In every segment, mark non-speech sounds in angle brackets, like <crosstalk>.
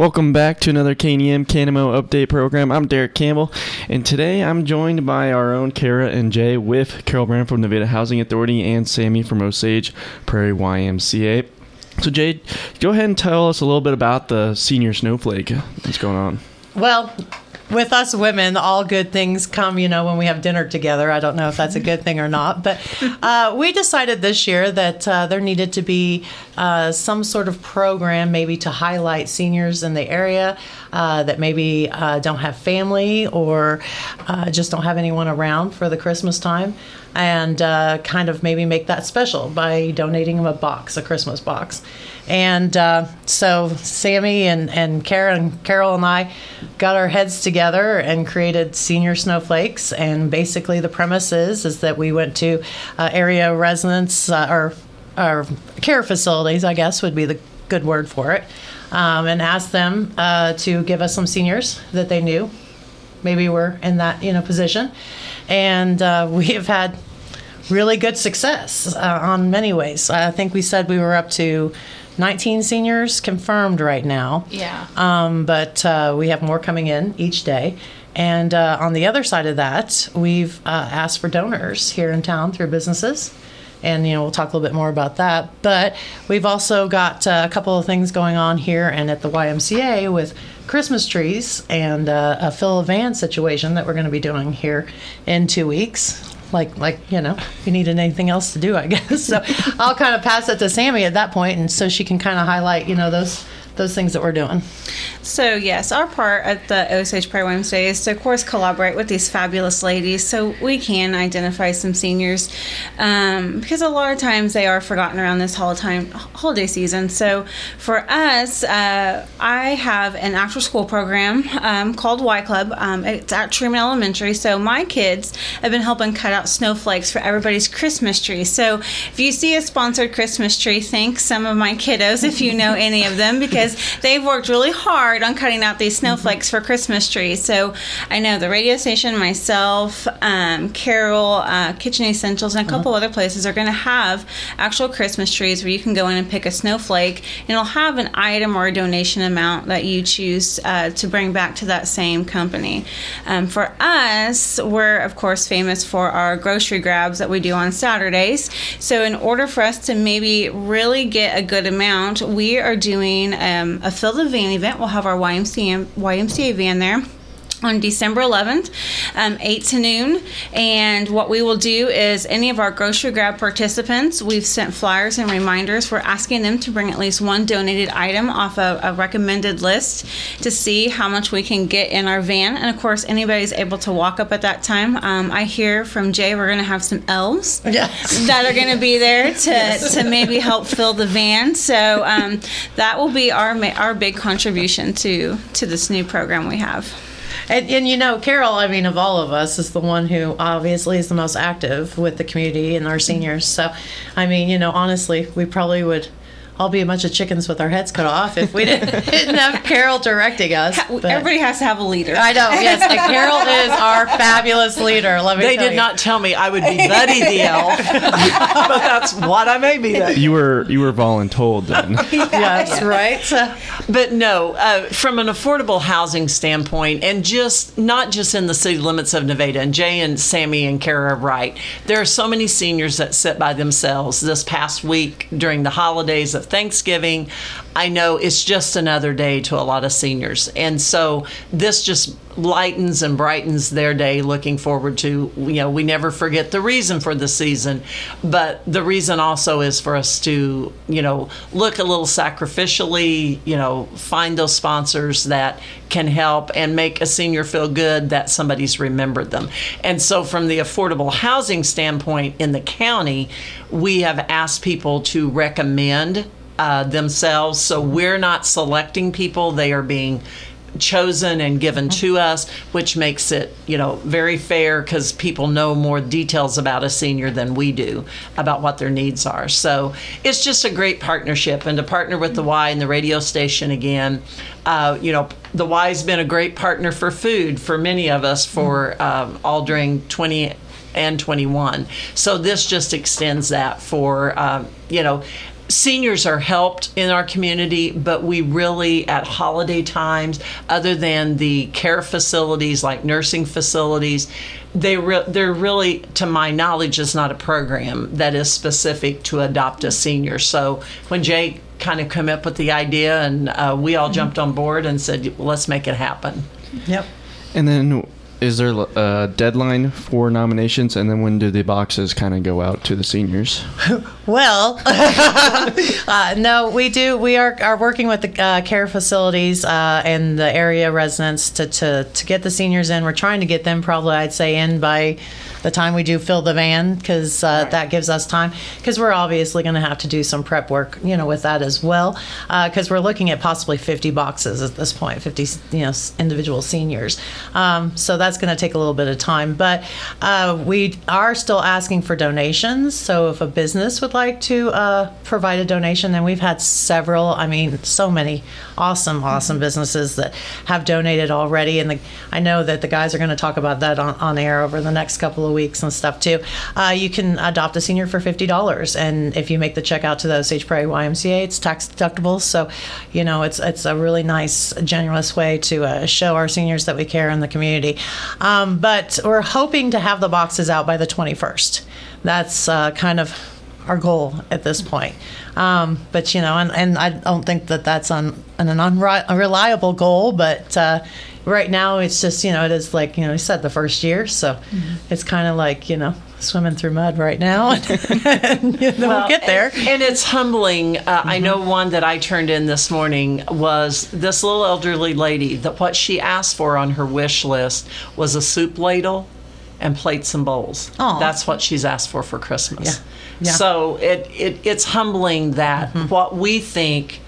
Welcome back to another KNEM KNMO update program. I'm Derek Campbell, and today I'm joined by our own Kara and Jay with Carol Brown from Nevada Housing Authority and Sammy from Osage Prairie YMCA. So, Jay, go ahead and tell us a little bit about the senior snowflake. What's going on? Well, with us women, all good things come, you know, when we have dinner together. I don't know if that's a good thing or not, but uh, we decided this year that uh, there needed to be uh, some sort of program, maybe to highlight seniors in the area uh, that maybe uh, don't have family or uh, just don't have anyone around for the Christmas time. And kind of maybe make that special by donating them a box, a Christmas box. And uh, so Sammy and, and Karen, Carol and I got our heads together and created Senior Snowflakes. And basically, the premise is, is that we went to uh, area residents uh, or, or care facilities, I guess would be the good word for it, um, and asked them uh, to give us some seniors that they knew. Maybe we're in that you know position, and uh, <laughs> we have had really good success uh, on many ways. I think we said we were up to 19 seniors confirmed right now. Yeah. Um, but uh, we have more coming in each day. And uh, on the other side of that, we've uh, asked for donors here in town through businesses. And, you know, we'll talk a little bit more about that. But we've also got uh, a couple of things going on here and at the YMCA with Christmas trees and uh, a fill a van situation that we're going to be doing here in two weeks like like you know you needed anything else to do i guess. <laughs> So i'll kind of pass it to sammy at that point and so she can kind of highlight you know those those things that we're doing so, yes, our part at the Osage Prairie Wednesday is to, of course, collaborate with these fabulous ladies so we can identify some seniors um, because a lot of times they are forgotten around this time, holiday season. So, for us, uh, I have an after school program um, called Y Club. Um, it's at Truman Elementary. So, my kids have been helping cut out snowflakes for everybody's Christmas tree. So, if you see a sponsored Christmas tree, thank some of my kiddos if you know any of them because they've worked really hard on cutting out these snowflakes for Christmas trees. So I know the radio station, myself, um, Carol, uh, Kitchen Essentials, and a couple uh-huh. other places are going to have actual Christmas trees where you can go in and pick a snowflake, and it'll have an item or a donation amount that you choose uh, to bring back to that same company. Um, for us, we're of course famous for our grocery grabs that we do on Saturdays. So in order for us to maybe really get a good amount, we are doing um, a fill the van event. We'll have our YMCA, YMCA van there on December 11th, um, 8 to noon. And what we will do is any of our grocery grab participants, we've sent flyers and reminders. We're asking them to bring at least one donated item off a, a recommended list to see how much we can get in our van. And of course, anybody's able to walk up at that time. Um, I hear from Jay we're going to have some elves <laughs> yes. that are going to be there to, yes. to maybe help fill the van. So um, that will be our, our big contribution to, to this new program we have. And, and, you know, Carol, I mean, of all of us, is the one who obviously is the most active with the community and our seniors. So, I mean, you know, honestly, we probably would all be a bunch of chickens with our heads cut off if we didn't, <laughs> didn't have Carol directing us. But Everybody has to have a leader. I know. Yes, and Carol is our fabulous leader. Let me. They did you. not tell me I would be Buddy the elf, <laughs> but that's what I may be. Then. You were you were voluntold then. <laughs> yes, right. But no, uh, from an affordable housing standpoint, and just not just in the city limits of Nevada. And Jay and Sammy and Kara are right. There are so many seniors that sit by themselves. This past week during the holidays of Thanksgiving. I know it's just another day to a lot of seniors. And so this just lightens and brightens their day looking forward to, you know, we never forget the reason for the season, but the reason also is for us to, you know, look a little sacrificially, you know, find those sponsors that can help and make a senior feel good that somebody's remembered them. And so from the affordable housing standpoint in the county, we have asked people to recommend uh, themselves. So we're not selecting people; they are being chosen and given to us, which makes it, you know, very fair because people know more details about a senior than we do about what their needs are. So it's just a great partnership, and to partner with the Y and the radio station again, uh, you know, the Y's been a great partner for food for many of us for um, all during 20 and 21. So this just extends that for, um, you know, seniors are helped in our community, but we really, at holiday times, other than the care facilities like nursing facilities, they re- they're really, to my knowledge, is not a program that is specific to adopt a senior. So when Jay kind of came up with the idea, and uh, we all jumped on board and said, well, let's make it happen. Yep. And then, is there a deadline for nominations? And then, when do the boxes kind of go out to the seniors? <laughs> Well, <laughs> uh, no, we do. We are, are working with the uh, care facilities uh, and the area residents to, to, to get the seniors in. We're trying to get them probably, I'd say, in by the time we do fill the van because uh, that gives us time. Because we're obviously going to have to do some prep work, you know, with that as well. Because we're looking at possibly 50 boxes at this point, 50, you know, individual seniors. Um, so that's going to take a little bit of time. But uh, we are still asking for donations. So if a business would like to uh, provide a donation, then we've had several. I mean, so many awesome, awesome businesses that have donated already. And the, I know that the guys are going to talk about that on, on air over the next couple of weeks and stuff too. Uh, you can adopt a senior for fifty dollars, and if you make the check out to the Osage Prairie YMCA, it's tax deductible. So, you know, it's it's a really nice, generous way to uh, show our seniors that we care in the community. Um, but we're hoping to have the boxes out by the twenty first. That's uh, kind of our goal at this point. Um, but you know, and, and I don't think that that's on an, an unreliable goal, but uh, right now it's just you know it is like you know you said the first year, so mm-hmm. it's kind of like you know swimming through mud right now, <laughs> and, you know, well, we'll get there. And, and it's humbling. Uh, mm-hmm. I know one that I turned in this morning was this little elderly lady that what she asked for on her wish list was a soup ladle and plates and bowls. Aww. That's what she's asked for for Christmas. Yeah. Yeah. So it, it it's humbling that mm-hmm. what we think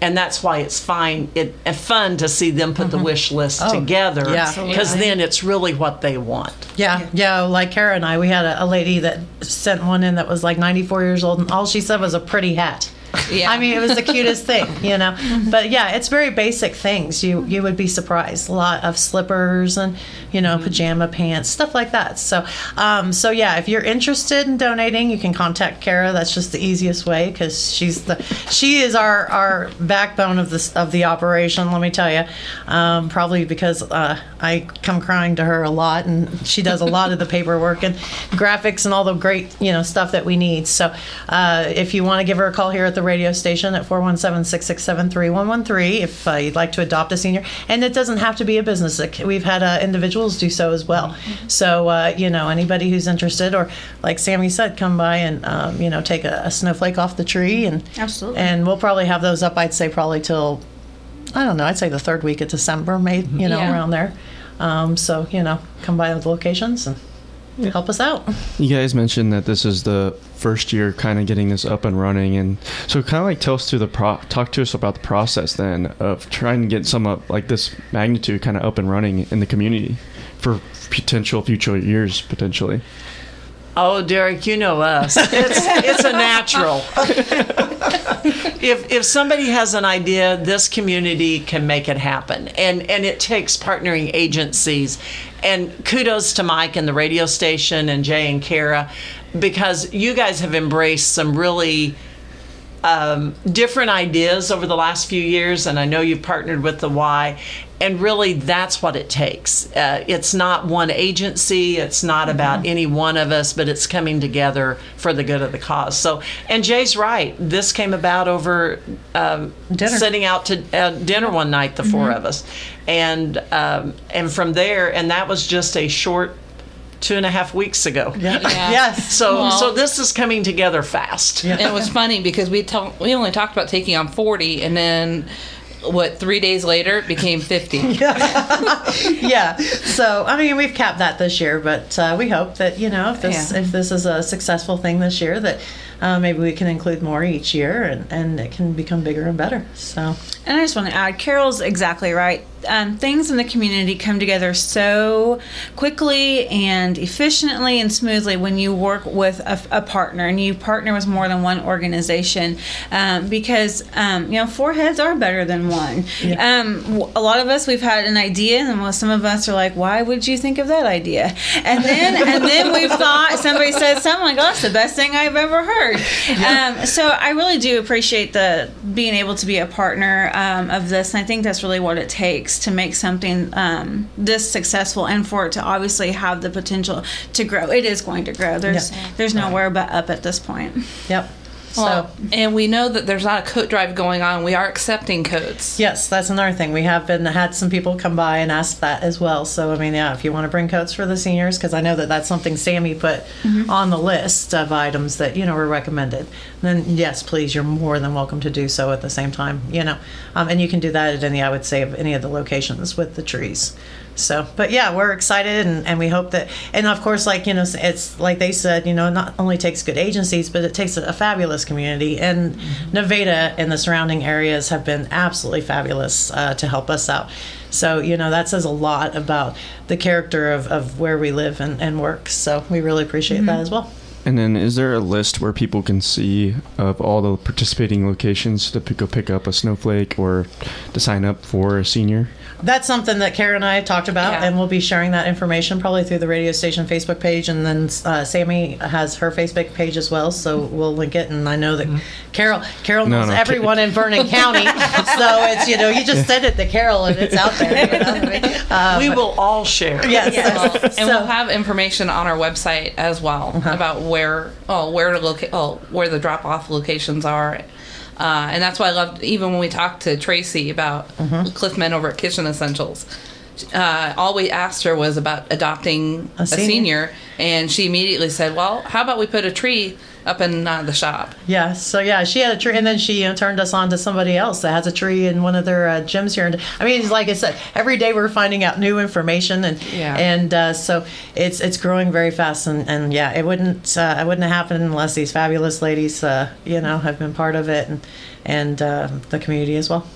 and that's why it's fine it and fun to see them put mm-hmm. the wish list oh, together because yeah. then it's really what they want yeah, yeah like kara and i we had a, a, lady that sent one in that was like 94 years old and all she said was a pretty hat yeah. I mean, it was the cutest thing, you know. But yeah, it's very basic things. You you would be surprised. A lot of slippers and you know pajama pants, stuff like that. So um, so yeah, if you're interested in donating, you can contact Kara. That's just the easiest way because she's the she is our our backbone of this of the operation. Let me tell you, um, probably because uh, I come crying to her a lot, and she does a lot of the <laughs> paperwork and graphics and all the great you know stuff that we need. So uh, if you want to give her a call here at the the radio station at 417-667-3113 if uh, you'd like to adopt a senior. And it doesn't have to be a business. We've had uh, individuals do so as well. Mm-hmm. So, uh, you know, anybody who's interested or like Sammy said, come by and, um, you know, take a, a, snowflake off the tree. and Absolutely. And we'll probably have those up, I'd say, probably till, I don't know, I'd say the third week of December, maybe, you know, yeah. around there. Um, so, you know, come by the locations and yeah. help us out. You guys mentioned that this is the first year kind of getting this up and running and so kind of like tell us through the pro talk to us about the process then of trying to get some up like this magnitude kind of up and running in the community for potential future years potentially Oh, Derek, you know us. It's it's a natural. <laughs> if if somebody has an idea, this community can make it happen, and and it takes partnering agencies. And kudos to Mike and the radio station and Jay and Kara, because you guys have embraced some really um, different ideas over the last few years, and I know you've partnered with the Y, and really that's what it takes. Uh, it's not one agency, it's not mm-hmm. about any one of us, but it's coming together for the good of the cause. So, and Jay's right. This came about over um, sitting out to uh, dinner one night, the mm-hmm. four of us, and um, and from there, and that was just a short two and a half weeks ago. Yeah. yeah. yes. So well, so this is coming together fast. Yeah. it was funny because we talk, we only talked about taking on forty, and then what three days later it became 50 <laughs> yeah. <laughs> yeah so i mean we've capped that this year but uh, we hope that you know if this yeah. if this is a successful thing this year that uh, maybe we can include more each year and, and it can become bigger and better so and i just want to add carol's exactly right um, things in the community come together so quickly and efficiently and smoothly when you work with a, a partner and you partner with more than one organization um, because um, you know four heads are better than one yeah. Um, a lot of us we've had an idea and some of us are like why would you think of that idea and then <laughs> and then we've thought somebody says something like oh that's the best thing I've ever heard hard. Um, so I really do appreciate the being able to be a partner um, of this, and I think that's really what it takes to make something um, this successful, and for it to obviously have the potential to grow. It is going to grow. There's Yeah. there's nowhere but up at this point. Yep. So. Well, and we know that there's not a coat drive going on. We are accepting coats. Yes, that's another thing. We have been had some people come by and ask that as well. So I mean, yeah, if you want to bring coats for the seniors, because I know that that's something Sammy put on the list of items that you know were recommended. Then yes, please, you're more than welcome to do so at the same time. You know, um, and you can do that at any, I would say, of any of the locations with the trees. So, but yeah, we're excited and, and we hope that, and of course, like, you know, it's like they said, you know, it not only takes good agencies, but it takes a, a fabulous community. And Nevada and the surrounding areas have been absolutely fabulous uh, to help us out. So, you know, that says a lot about the character of, of where we live and, and work. So we really appreciate that as well. And then, is there a list where people can see of all the participating locations to p- go pick up a snowflake or to sign up for a senior? That's something that Kara and I have talked about, Yeah. and we'll be sharing that information probably through the radio station Facebook page, and then uh, Sammy has her Facebook page as well, so we'll link it. And I know that Carol, Carol knows no, everyone in Vernon <laughs> County, <laughs> so it's you know you just send it to Carol and it's out there. You know? uh, we will all share. yes, Well, and So- we'll have information on our website as well about where oh where to locate oh where the drop off locations are. Uh, and that's why I loved even when we talked to Tracy about Cliff Men over at Kitchen Essentials. Uh, all we asked her was about adopting a senior? senior. and she immediately said, "Well, how about we put a tree up in uh, the shop?" Yeah, so yeah, she had a tree, and then she you know, turned us on to somebody else that has a tree in one of their uh, gyms here. And I mean, like I said, every day we're finding out new information, and Yeah. and uh, so it's it's growing very fast. And, and yeah, it wouldn't uh, it wouldn't have happened unless these fabulous ladies, uh, you know, have been part of it, and and uh, the community as well.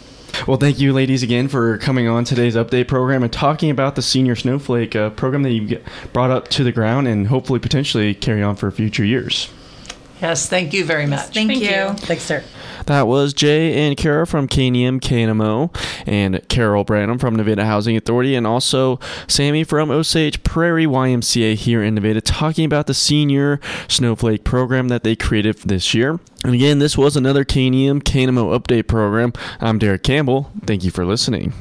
Well, thank you, ladies, again for coming on today's update program and talking about the Senior Snowflake uh, program that you get brought up to the ground and hopefully potentially carry on for future years. Yes, thank you very much. Thank, Thank you. you. Thanks, sir. That was Jay and Kara from KNEM KNMO and Carol Branham from Nevada Housing Authority and also Sammy from Osage Prairie YMCA here in Nevada talking about the senior snowflake program that they created this year. And again, this was another KNEM KNMO update program. I'm Derek Campbell. Thank you for listening.